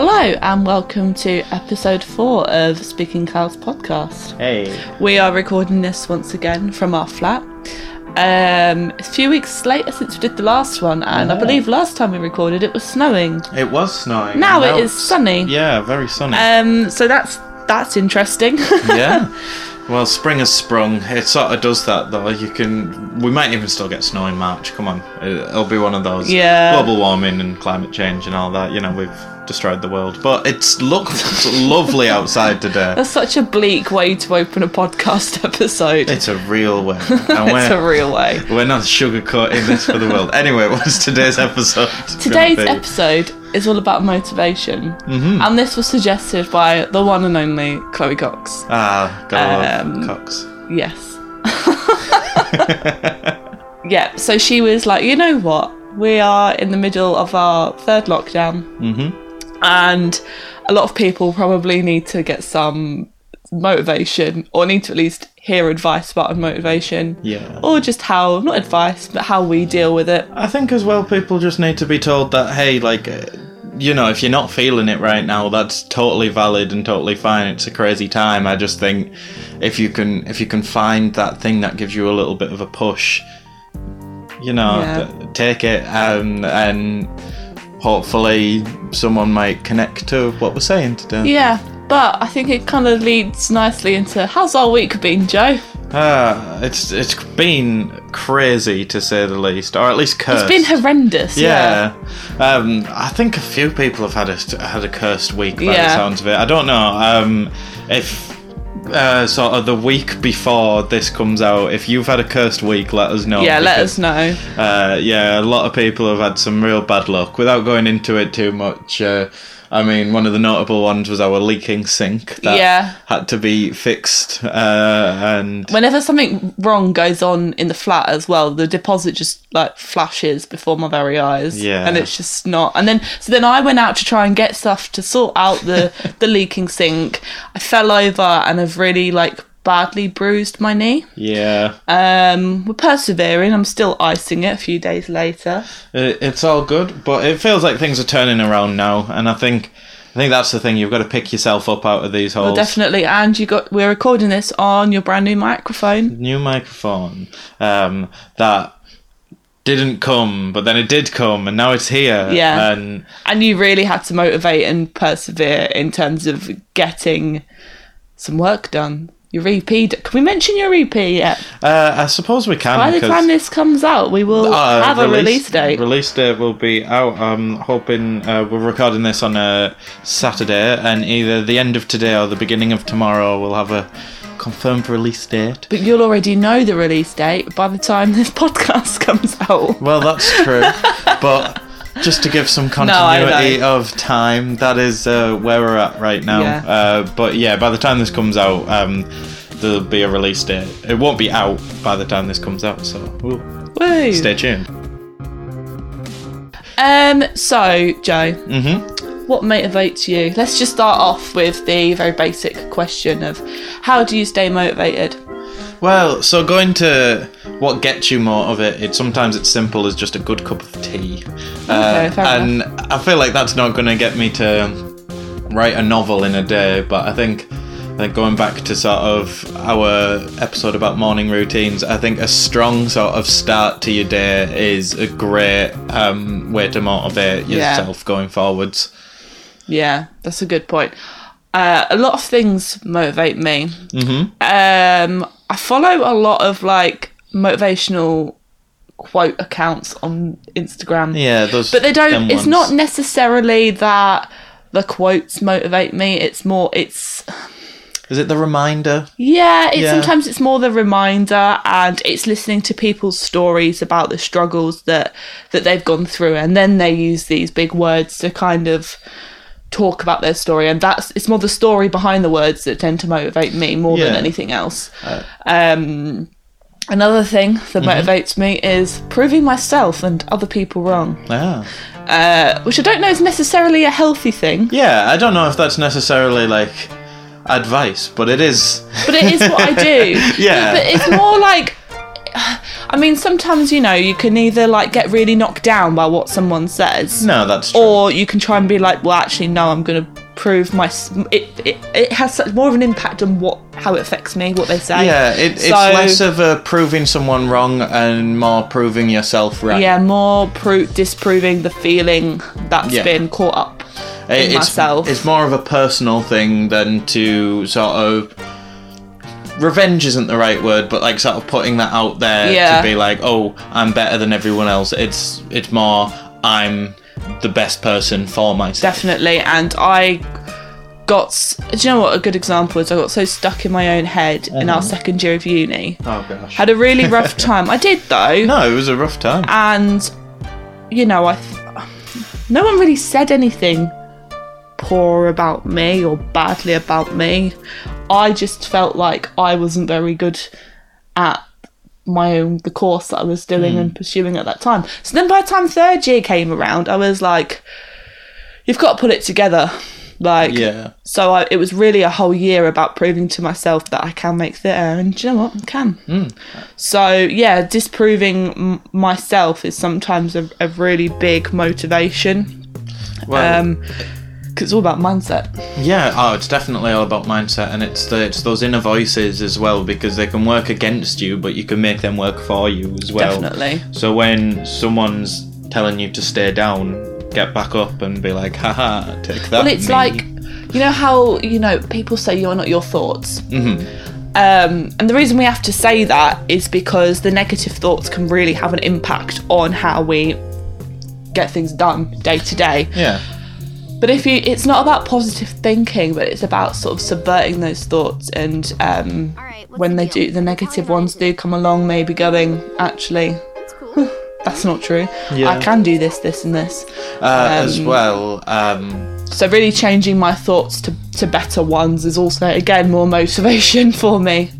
Hello and welcome to episode four of Speaking Clouds podcast. Hey. We are recording this once again from our flat. Um, a few weeks later since we did the last one, and I believe last time we recorded it was snowing. It was snowing. Now and it is sunny. Yeah, very sunny. Um, so that's that's interesting. yeah. Well, spring has sprung. It sort of does that, though. You can. We might even still get snow in March. Come on, It- it'll be one of those. Yeah. Global warming and climate change and all that. You know, we've destroyed the world, but it's looked lovely outside today. that's such a bleak way to open a podcast episode. It's a real way, and it's a real way. we're not sugarcoating this for the world. Anyway, what's today's episode? Today's episode is all about motivation, Mm-hmm. and this was suggested by the one and only Chloe Cox. Ah, gotta Um, Cox. Yes. yeah, so she was like, you know what? We are in the middle of our third lockdown, Mm-hmm. And a lot of people probably need to get some motivation or need to at least hear advice about motivation. Yeah. Or just how, not advice, but how we deal with it. I think as well, people just need to be told that hey, like, uh, you know, if you're not feeling it right now, that's totally valid and totally fine. It's a crazy time. I just think if you can, if you can find that thing that gives you a little bit of a push, you know, Yeah. take it and and hopefully someone might connect to what we're saying today. Yeah, but I think it kind of leads nicely into how's our week been, Joe? Ah, it's it's been crazy to say the least, or at least cursed. It's been horrendous. Yeah. Yeah, um, I think a few people have had a had a cursed week by the Yeah. sounds of it. I don't know um, if uh, sort of the week before this comes out, if you've had a cursed week, let us know. Yeah, let us know. Uh, yeah, a lot of people have had some real bad luck. Without going into it too much, uh, I mean, one of the notable ones was our leaking sink that Yeah. had to be fixed, uh, and Whenever something wrong goes on in the flat as well, the deposit just like flashes before my very eyes. Yeah. And it's just not. And then so then I went out to try and get stuff to sort out the the leaking sink. I fell over and I've really like badly bruised my knee. yeah, Um, we're persevering. I'm still icing it a few days later. It, it's all good, but it feels like things are turning around now, and I think I think that's the thing. You've got to pick yourself up out of these holes. Well, definitely. And you got we're recording this on your brand new microphone. New microphone um, that didn't come, but then it did come, and now it's here. Yeah. and and you really had to motivate and persevere in terms of getting some work done. Your EP. Can we mention your EP yet? uh, I suppose we can. By the time this comes out, we will uh, have a release date. Release date will be out. I'm hoping uh, we're recording this on a Saturday, and either the end of today or the beginning of tomorrow we'll have a confirmed release date. but you'll already know the release date by the time this podcast comes out. Well, that's true, but just to give some continuity know. of time, that is uh, where we're at right now. Yeah. Uh, but yeah, by the time this comes out, um, there'll be a release date. It won't be out by the time this comes out, so ooh, stay tuned. Um. So, Joe, hmm what motivates you? Let's just start off with the very basic question of how do you stay motivated? Well, so going to what gets you more of it, it sometimes it's simple as just a good cup of tea. Uh, fair and I feel like that's not going to get me to write a novel in a day, but I think. I think going back to sort of our episode about morning routines, I think a strong sort of start to your day is a great um, way to motivate Yeah. yourself going forwards. Yeah, that's a good point. Uh, a lot of things motivate me. hmm Um, I follow a lot of like motivational quote accounts on Instagram. Yeah, those. But they don't it's ones. not necessarily that the quotes motivate me. It's more it's Is it the reminder? yeah, it's Yeah. sometimes it's more the reminder and it's listening to people's stories about the struggles that that they've gone through and then they use these big words to kind of talk about their story and that's it's more the story behind the words that tend to motivate me more than anything else. um another thing that motivates me is proving myself and other people wrong. Yeah. Uh, which I don't know is necessarily a healthy thing, Yeah, I don't know if that's necessarily like advice, but it is. but it is what I do. Yeah. But it's more like I mean, sometimes you know you can either like get really knocked down by what someone says, No, that's true. or you can try and be like, well, actually, no, I'm going to prove my. It, it it has such more of an impact on what how it affects me, what they say. yeah, it, it's less of a proving someone wrong and more proving yourself right. Yeah, more pro- disproving the feeling that's Yeah. been caught up in it's, myself. It's more of a personal thing than to sort of. Revenge isn't the right word, but like sort of putting that out there Yeah. to be like, oh, I'm better than everyone else. It's it's more I'm the best person for myself. definitely. And I got. Do you know what a good example is? I got so stuck in my own head in our mm-hmm. second year of uni. Oh gosh. Had a really rough time. I did though. no, it was a rough time. and you know i th- no one really said anything poor about me or badly about me i just felt like i wasn't very good at my own the course that i was doing and hmm. pursuing at that time so then by the time third year came around i was like you've got to put it together like Yeah. so I, it was really a whole year about proving to myself that I can make theatre, uh, and do you know what? I can. Hmm. So yeah, disproving m- myself is sometimes a, a really big motivation Well, um, it's all about mindset. Yeah, oh, it's definitely all about mindset, and it's the it's those inner voices as well because they can work against you, but you can make them work for you as well. Definitely. So when someone's telling you to stay down, get back up and be like, haha, take that. Well, it's me." like you know how you know people say you're not your thoughts. Mm-hmm. Um, and the reason we have to say that is because the negative thoughts can really have an impact on how we get things done day to day. yeah, But if you, it's not about positive thinking, but it's about sort of subverting those thoughts. And um, All right, what's when the they deal? do, the negative ones do come along, maybe going, actually, It's cool. that's not true. Yeah. I can do this, this, and this. uh, as Um, well. Um, So really changing my thoughts to, to better ones is also again more motivation for me.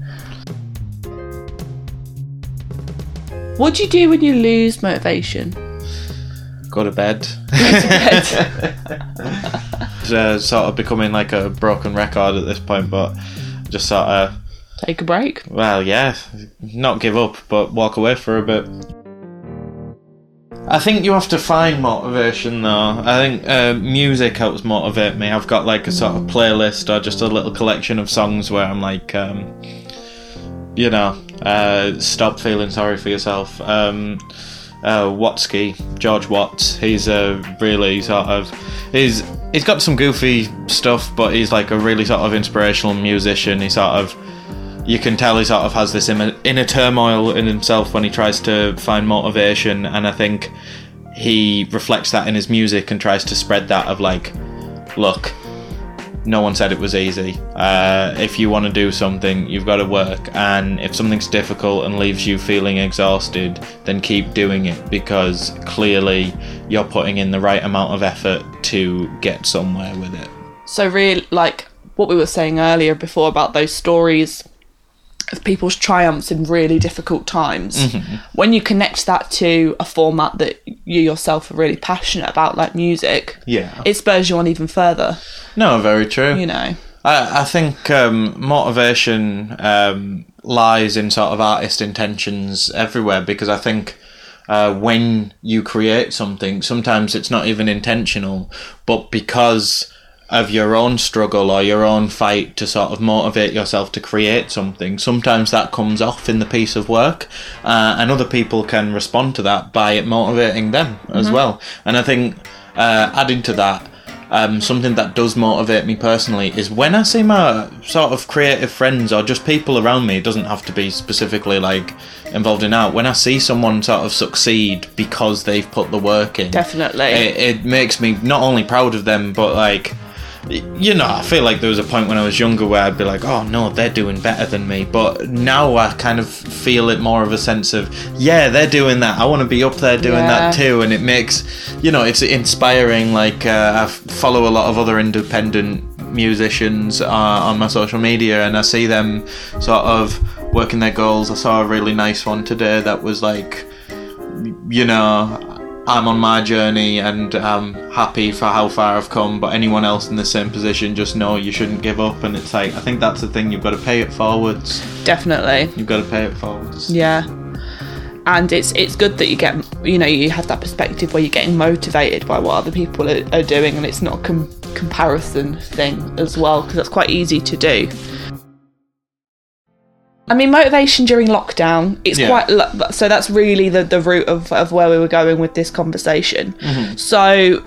What do you do when you lose motivation? Go to bed. uh, sort of becoming like a broken record at this point, but just sort of Take a break. Well, yeah, not give up, but walk away for a bit. I think you have to find motivation though. I think uh, music helps motivate me. I've got like a sort of playlist or just a little collection of songs where I'm like, um, you know, uh, stop feeling sorry for yourself. Um, uh, Watsky, George Watsky, he's a really sort of he's he's got some goofy stuff, but he's like a really sort of inspirational musician. He sort of you can tell he sort of has this inner, turmoil in himself when he tries to find motivation, and I think he reflects that in his music and tries to spread that of like, look, no one said it was easy. Uh, if you want to do something, you've got to work, and if something's difficult and leaves you feeling exhausted, then keep doing it because clearly you're putting in the right amount of effort to get somewhere with it. So really, like what we were saying earlier before about those stories of people's triumphs in really difficult times. Mm-hmm. When you connect that to a format that you yourself are really passionate about, like music, Yeah. it spurs you on even further. No, very true. You know, I, I think um, motivation um, lies in sort of artist intentions everywhere because I think uh, when you create something, sometimes it's not even intentional, but because of your own struggle or your own fight to sort of motivate yourself to create something, sometimes that comes off in the piece of work, uh, and other people can respond to that by it motivating them as well. And I think uh, adding to that, um, something that does motivate me personally is when I see my sort of creative friends or just people around me. It doesn't have to be specifically like involved in art. When I see someone sort of succeed because they've put the work in, definitely. it, it makes me not only proud of them, but like, you know, I feel like there was a point when I was younger where I'd be like, oh no, they're doing better than me. But now I kind of feel it more of a sense of, yeah, they're doing that. I want to be up there doing that too. And it makes, you know, it's inspiring. Like, uh, I f- follow a lot of other independent musicians uh, on my social media and I see them sort of working their goals. I saw a really nice one today that was like, you know, I'm on my journey and I'm happy for how far I've come, but anyone else in the same position, just know you shouldn't give up. And it's like, I think that's the thing, you've got to pay it forwards. definitely. You've got to pay it forwards. Yeah. and it's it's good that you get you know you have that perspective where you're getting motivated by what other people are, are doing and it's not a com- comparison thing as well because that's quite easy to do I mean, motivation during lockdown, it's Yeah. quite, lo- so that's really the, the root of, of where we were going with this conversation. So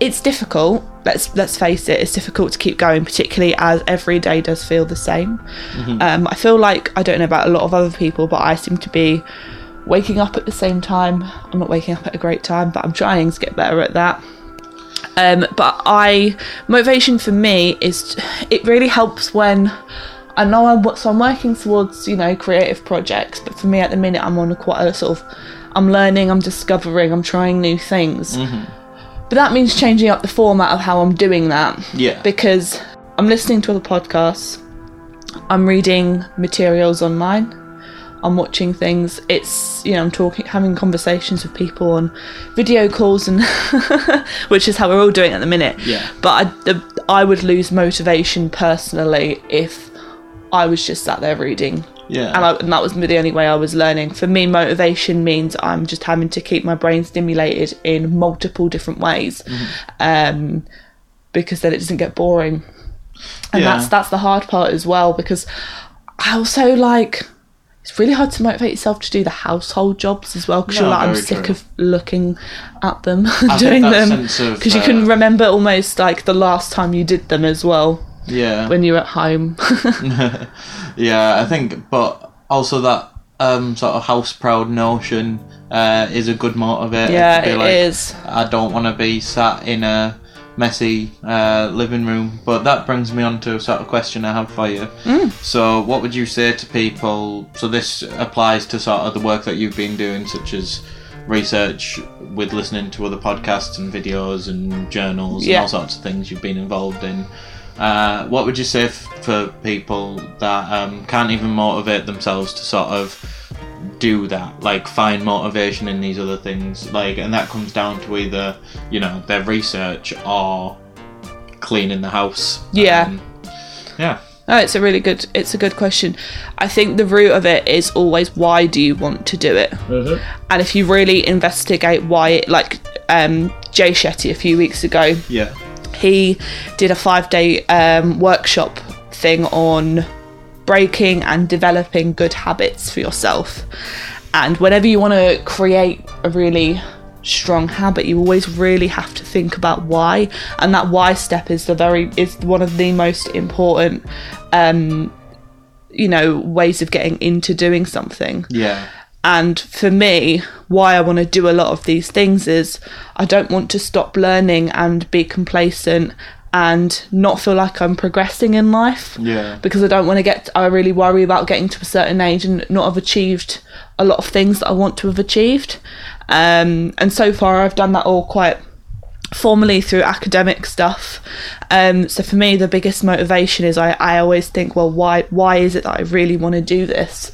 it's difficult, let's, let's face it, it's difficult to keep going, particularly as every day does feel the same. Um, I feel like, I don't know about a lot of other people, but I seem to be waking up at the same time. I'm not waking up at a great time, but I'm trying to get better at that. Um, but I motivation for me is it really helps when I know I'm so I'm working towards you know creative projects, but for me at the minute I'm on a quite a sort of I'm learning, I'm discovering, I'm trying new things. Mm-hmm. But that means changing up the format of how I'm doing that Yeah. because I'm listening to other podcasts, I'm reading materials online, I'm watching things. It's you know I'm talking, having conversations with people on video calls, and which is how we're all doing at the minute. Yeah. But I, I would lose motivation personally if I was just sat there reading. Yeah. And, I, and that was the only way I was learning. For me, motivation means I'm just having to keep my brain stimulated in multiple different ways, um, because then it doesn't get boring. And Yeah. that's that's the hard part as well because I also like it's really hard to motivate yourself to do the household jobs as well because No, you're like I'm sick true. of looking at them and doing them because you can uh, remember almost like the last time you did them as well yeah. when you're at home. Yeah, I think, but also that um, sort of house proud notion uh, is a good motivator. Yeah, to be it like, is. I don't want to be sat in a messy uh, living room. But that brings me on to a sort of question I have for you. Mm. So, what would you say to people? So, this applies to sort of the work that you've been doing, such as research with listening to other podcasts and videos and journals Yeah. and all sorts of things you've been involved in. Uh, what would you say f- for people that um, can't even motivate themselves to sort of do that, like find motivation in these other things, like, and that comes down to either you know their research or cleaning the house. Yeah. Um, yeah. Oh, it's a really good. It's a good question. I think the root of it is always why do you want to do it, and if you really investigate why, it, like um, Jay Shetty a few weeks ago, Yeah. He did a five day um, workshop thing on breaking and developing good habits for yourself. And whenever you want to create a really strong habit, you always really have to think about why. And that why step is the very is one of the most important um you know ways of getting into doing something. Yeah. And for me, why I want to do a lot of these things is I don't want to stop learning and be complacent and not feel like I'm progressing in life. Yeah. Because I don't want to get, I really worry about getting to a certain age and not have achieved a lot of things that I want to have achieved. Um, and so far, I've done that all quite formally through academic stuff. Um, so for me, the biggest motivation is I, I always think, well, why why is it that I really want to do this?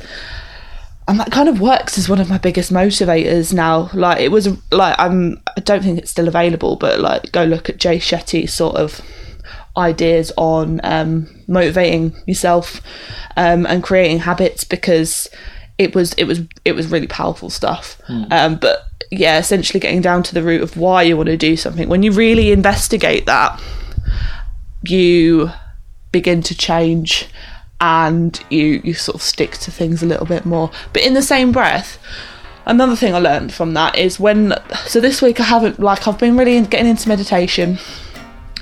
And that kind of works as one of my biggest motivators now. Like it was like I'm I don't think it's still available, but like go look at Jay Shetty's sort of ideas on um, motivating yourself um, and creating habits because it was it was it was really powerful stuff. Um, but yeah, essentially getting down to the root of why you want to do something. When you really investigate that, you begin to change and you you sort of stick to things a little bit more. But in the same breath another thing i learned from that is when so this week i haven't like i've been really getting into meditation.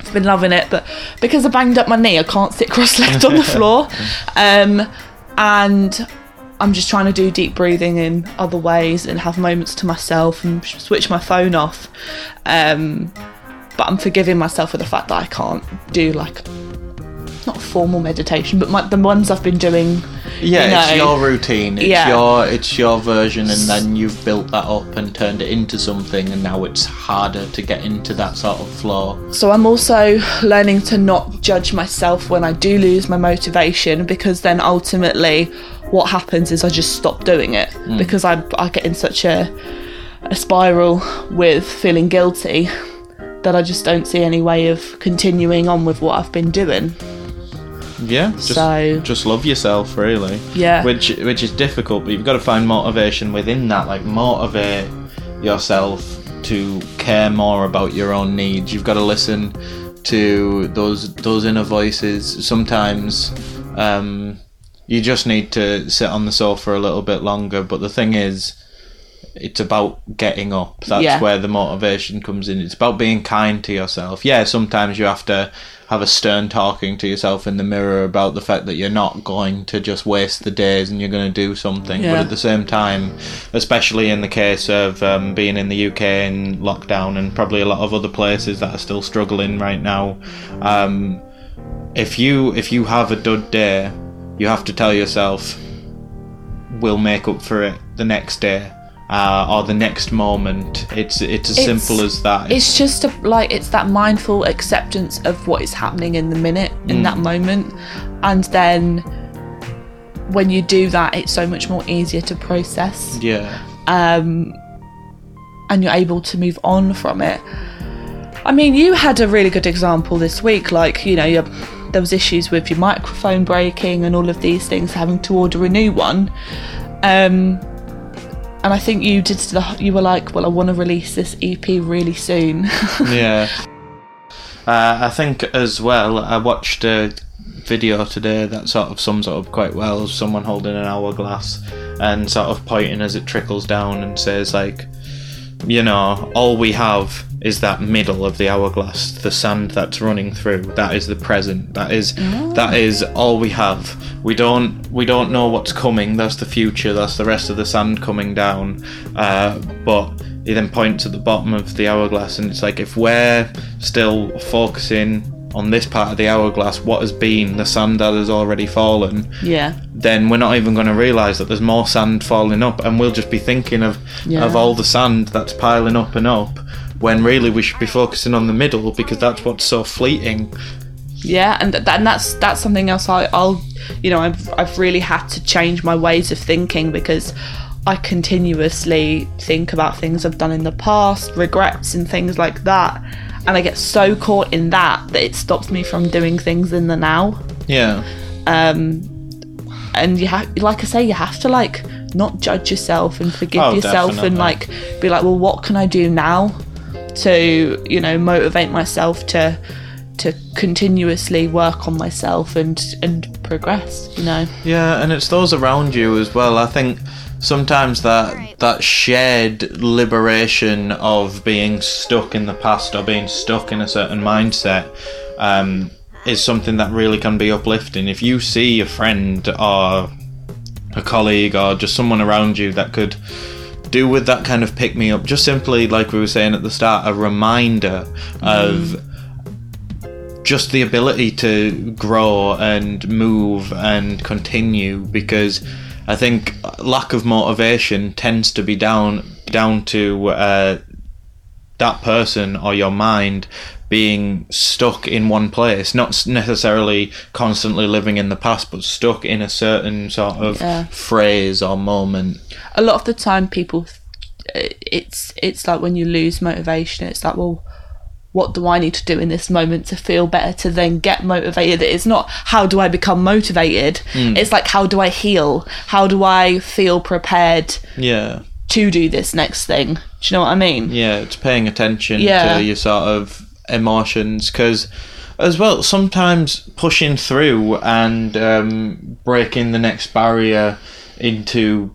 I've been loving it but because i banged up my knee i can't sit cross-legged on the floor. Um and i'm just trying to do deep breathing in other ways and have moments to myself and switch my phone off. Um but i'm forgiving myself for the fact that i can't do like not formal meditation, but my, the ones I've been doing. Yeah, you it's your routine. It's Yeah. your it's your version, and then you've built that up and turned it into something, and now it's harder to get into that sort of flow. So I'm also learning to not judge myself when I do lose my motivation, because then ultimately, what happens is I just stop doing it hmm. because I I get in such a a spiral with feeling guilty that I just don't see any way of continuing on with what I've been doing. Yeah, just, So- just love yourself, really. Yeah. Which which is difficult, but you've got to find motivation within that. Like motivate yourself to care more about your own needs. You've got to listen to those those inner voices. Sometimes um, you just need to sit on the sofa a little bit longer. But the thing is, it's about getting up. That's Yeah. where the motivation comes in. It's about being kind to yourself. Yeah, sometimes you have to have a stern talking to yourself in the mirror about the fact that you're not going to just waste the days and you're going to do something. But at the same time, especially in the case of um, being in the UK in lockdown and probably a lot of other places that are still struggling right now, um, if you if you have a dud day, you have to tell yourself, "We'll make up for it the next day." Uh, or the next moment. It's it's as It's- simple as that. It's just a, like it's that mindful acceptance of what is happening in the minute, in that moment, and then when you do that, it's so much more easier to process, yeah, um, and you're able to move on from it. I mean, you had a really good example this week. Like, you know, there was issues with your microphone breaking and all of these things, having to order a new one. Um, and I think you did. The, you were like, "Well, I want to release this EP really soon." yeah. Uh, I think as well. I watched a video today that sort of sums it up quite well. Someone holding an hourglass and sort of pointing as it trickles down and says like, you know, all we have is that middle of the hourglass, the sand that's running through. That is the present. That is that is all we have. We don't we don't know what's coming. That's the future. That's the rest of the sand coming down. Uh, but he then points at the bottom of the hourglass, and it's like if we're still focusing on this part of the hourglass, what has been the sand that has already fallen, yeah, then we're not even going to realise that there's more sand falling up, and we'll just be thinking of Yeah. of all the sand that's piling up and up, when really we should be focusing on the middle because that's what's so fleeting. yeah, and, th- and that's that's something else. I, I'll, you know, I've I've really had to change my ways of thinking because I continuously think about things I've done in the past, regrets and things like that, and I get so caught in that that it stops me from doing things in the now. Yeah, Um and you have like i say you have to like not judge yourself and forgive Oh, yourself definitely. and like be like well what can i do now to you know motivate myself to to continuously work on myself and and progress you know yeah, and it's those around you as well. I think sometimes that that shared liberation of being stuck in the past or being stuck in a certain mindset um, is something that really can be uplifting. If you see a friend or a colleague or just someone around you that could do with that kind of pick me up, just simply like we were saying at the start, a reminder of just the ability to grow and move and continue because I think lack of motivation tends to be down down to uh, that person or your mind being stuck in one place, not necessarily constantly living in the past, but stuck in a certain sort of Yeah. phrase or moment. a lot of the time people uh, it's it's like when you lose motivation it's like well what do I need to do in this moment to feel better to then get motivated? It's not how do I become motivated. Hmm. It's like how do I heal? How do I feel prepared Yeah. to do this next thing? Do you know what I mean? Yeah, it's paying attention Yeah. to your sort of emotions because, as well, sometimes pushing through and um, breaking the next barrier into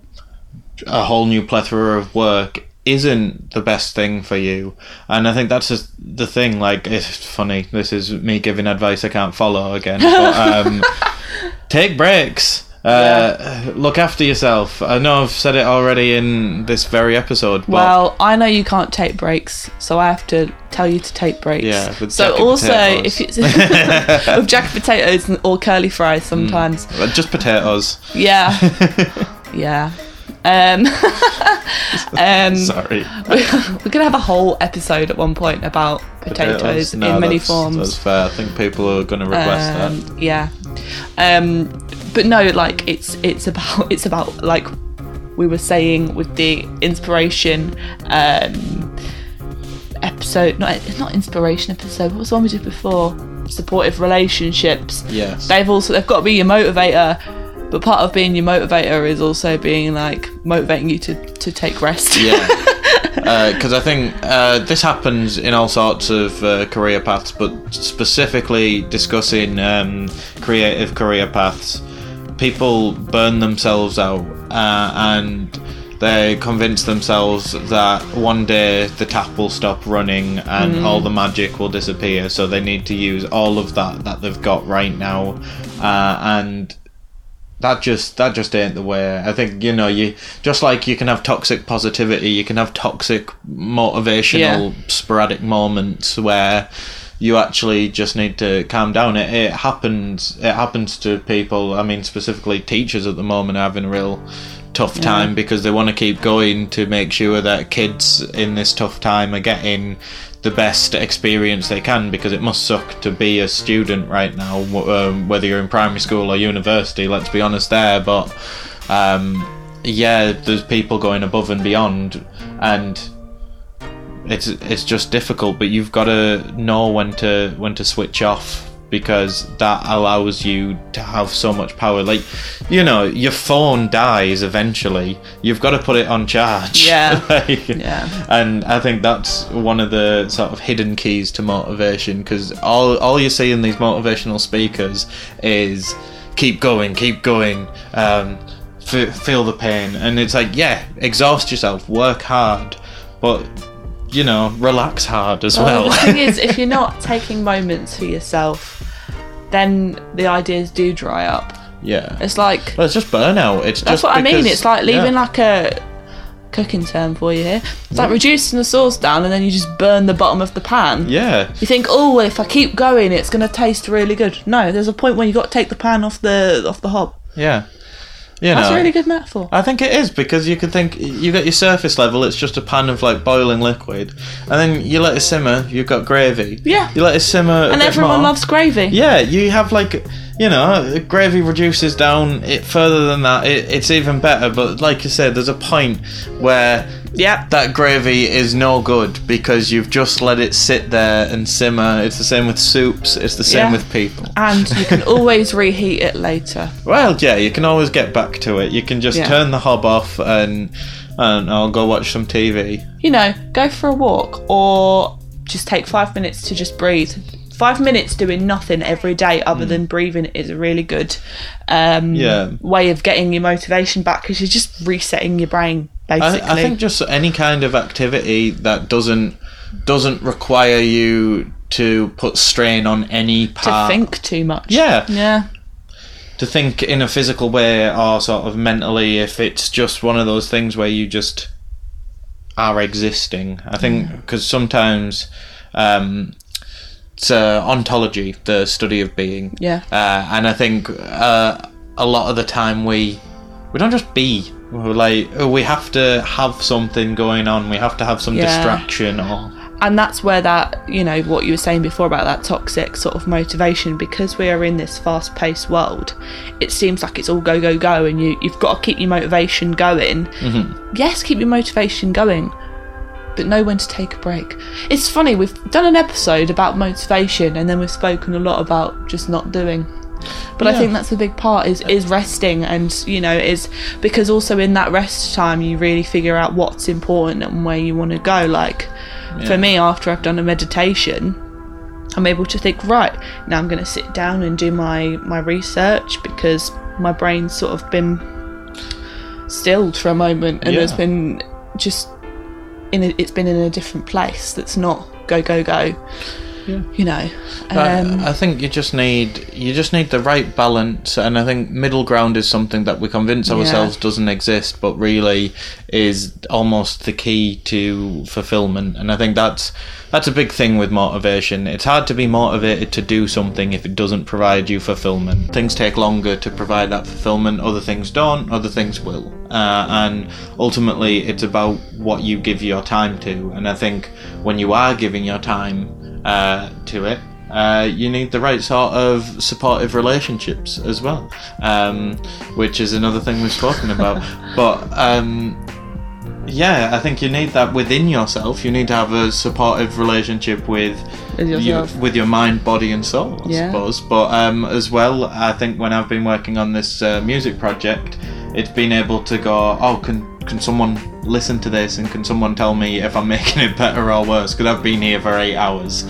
a whole new plethora of work isn't the best thing for you. And I think that's just the thing. Like, it's funny. This is me giving advice I can't follow again. But um, take breaks. Uh, Look after yourself. I know I've said it already in this very episode. But Well, I know you can't take breaks, so I have to tell you to take breaks. Yeah, so also potatoes. if it's with jacket potatoes or curly fries sometimes. Uh, just potatoes. Yeah. yeah. Um, um, Sorry. we're gonna have a whole episode at one point about potatoes, No, in many that's- forms. That's fair. I think people are going to request that. um, yeah. Um, but no, like it's it's about it's about like we were saying with the inspiration um, episode. Not it's not inspiration episode. What was the one we did before? supportive relationships. Yes. They've also they've got to be your motivator, but part of being your motivator is also being like motivating you to to take rest. Yeah. Because I think uh, this happens in all sorts of uh, career paths, but specifically discussing um, creative career paths, people burn themselves out uh, and they convince themselves that one day the tap will stop running and all the magic will disappear, so they need to use all of that that they've got right now. Uh, and that just that just ain't the way. I think you know you just like you can have toxic positivity, you can have toxic motivational sporadic moments where you actually just need to calm down. It, it happens. It happens to people. I mean, specifically teachers at the moment are having a real tough time because they want to keep going to make sure that kids in this tough time are getting the best experience they can because it must suck to be a student right now um, whether you're in primary school or university let's be honest there but um, yeah there's people going above and beyond and it's it's just difficult but you've got to know when to when to switch off because that allows you to have so much power. Like you know your phone dies eventually. You've got to put it on charge. Yeah. Like, Yeah. and i think that's one of the sort of hidden keys to motivation because all all you see in these motivational speakers is keep going keep going um, f- feel the pain. And it's like yeah exhaust yourself work hard but you know relax hard as well, Well, the thing is, if you're not taking moments for yourself, then the ideas do dry up. yeah It's like Well, it's just burnout. It's that's just what I mean. It's like leaving yeah. like a cooking term for you here. It's like reducing the sauce down and then you just burn the bottom of the pan. Yeah, You think, oh, well, if I keep going, it's going to taste really good. No, there's a point when you got to take the pan off the off the hob. yeah. You That's a really good metaphor. I think it is because you can think you got your surface level. It's just a pan of like boiling liquid, and then you let it simmer. You've got gravy. Yeah. You let it simmer. and everyone more. loves gravy. Yeah, you have like, you know, gravy reduces down it further than that. It, it's even better. But like I said, there's a point where Yep. that gravy is no good because you've just let it sit there and simmer. It's the same with soups. It's the same Yeah. with people. And you can always reheat it later. Well, yeah, you can always get back to it. You can just Yeah. turn the hob off and and I'll go watch some TV. You know, go for a walk or just take five minutes to just breathe. Five minutes doing nothing every day other than breathing is a really good um, Mm. Yeah. way of getting your motivation back because you're just resetting your brain basically. I think just any kind of activity that doesn't doesn't require you to put strain on any part. to think too much. Yeah. Yeah. to think in a physical way or sort of mentally if it's just one of those things where you just are existing i think because sometimes um, it's uh, ontology the study of being. Yeah. uh, and i think uh, a lot of the time we we don't just be. We're like we have to have something going on. We have to have some Yeah. distraction or and that's where that you know what you were saying before about that toxic sort of motivation because we are in this fast-paced world it seems like it's all go go go and you you've got to keep your motivation going. Yes keep your motivation going but know when to take a break it's funny we've done an episode about motivation and then we've spoken a lot about just not doing but I think that's a big part is is resting and you know is because also in that rest time you really figure out what's important and where you want to go like Yeah. for me after I've done a meditation I'm able to think right now I'm going to sit down and do my my research because my brain's sort of been stilled for a moment and Yeah. there's been just in a, it's been in a different place that's not go go go Yeah. you know I- um, I think you just need you just need the right balance, and I think middle ground is something that we convince Yeah. ourselves doesn't exist, but really is almost the key to fulfillment. And I think that's that's a big thing with motivation. It's hard to be motivated to do something if it doesn't provide you fulfillment. Things take longer to provide that fulfillment. Other things don't. Other things will. Uh, and ultimately, it's about what you give your time to. And I think when you are giving your time uh, to it, uh, you need the right sort of supportive relationships as well, um, which is another thing we've spoken about. but um, yeah, I think you need that within yourself. You need to have a supportive relationship with With your, with your mind, body, and soul. I Yeah. suppose. But um, as well, I think when I've been working on this uh, music project, it's been able to go. Oh, can can someone listen to this and can someone tell me if I'm making it better or worse? Because I've been here for eight hours.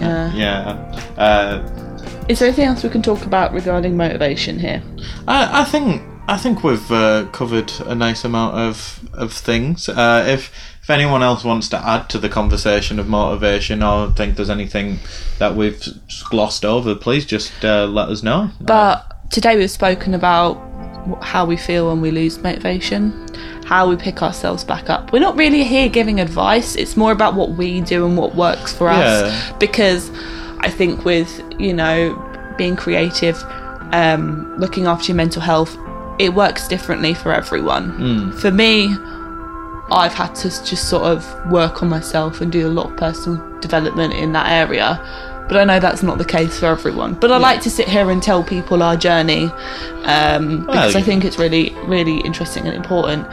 Yeah. Yeah. Uh, Is there anything else we can talk about regarding motivation here? I, I think I think we've uh, covered a nice amount of of things. Uh, if if anyone else wants to add to the conversation of motivation or think there's anything that we've glossed over, please just uh, let us know. But today we've spoken about how we feel when we lose motivation, how we pick ourselves back up. We're not really here giving advice, it's more about what we do and what works for us. Yeah. Because I think with, you know, being creative, um, looking after your mental health, it works differently for everyone. For me, I've had to just sort of work on myself and do a lot of personal development in that area. But I know that's not the case for everyone. But I like to sit here and tell people our journey um, because I think it's really, really interesting and important.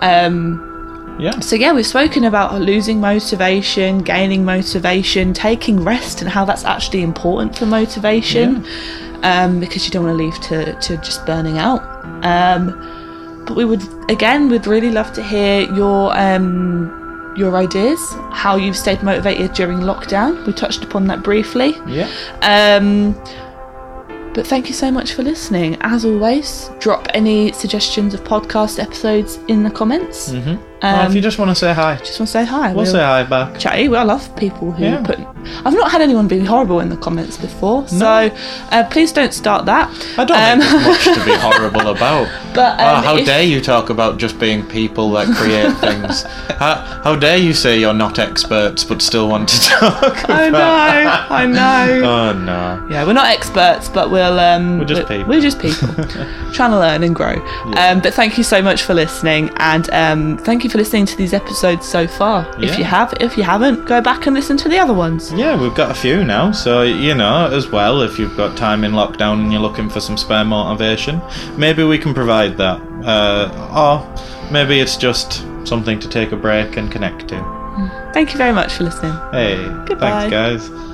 Um, yeah. so yeah, we've spoken about losing motivation, gaining motivation, taking rest, and how that's actually important for motivation. Um, because you don't want to leave to, to just burning out. Um, but we would again, we'd really love to hear your um, your ideas, how you've stayed motivated during lockdown. We touched upon that briefly. Yeah. Um, but thank you so much for listening. As always, drop any suggestions of podcast episodes in the comments. Mm-hmm. Well, if you just want to say hi, Just want to say hi. we'll say hi back. chatty. Well, I love people who Yeah. put. I've not had anyone be horrible in the comments before, so uh, please don't start that. I don't Um, think there's much to be horrible about. But Oh, um, how if- dare you talk about just being people that create things? How, how dare you say you're not experts but still want to talk I know, I know. Oh no. Yeah, we're not experts, but we'll um, We're just we're, people. We're just people trying to learn and grow. Um, but thank you so much for listening, and um, thank you for listening to these episodes so far. If you have, if you haven't, go back and listen to the other ones. Yeah, we've got a few now, so you know, as well, if you've got time in lockdown and you're looking for some spare motivation, maybe we can provide that. Uh, or maybe it's just something to take a break and connect to. Thank you very much for listening. Hey, Goodbye. thanks, guys.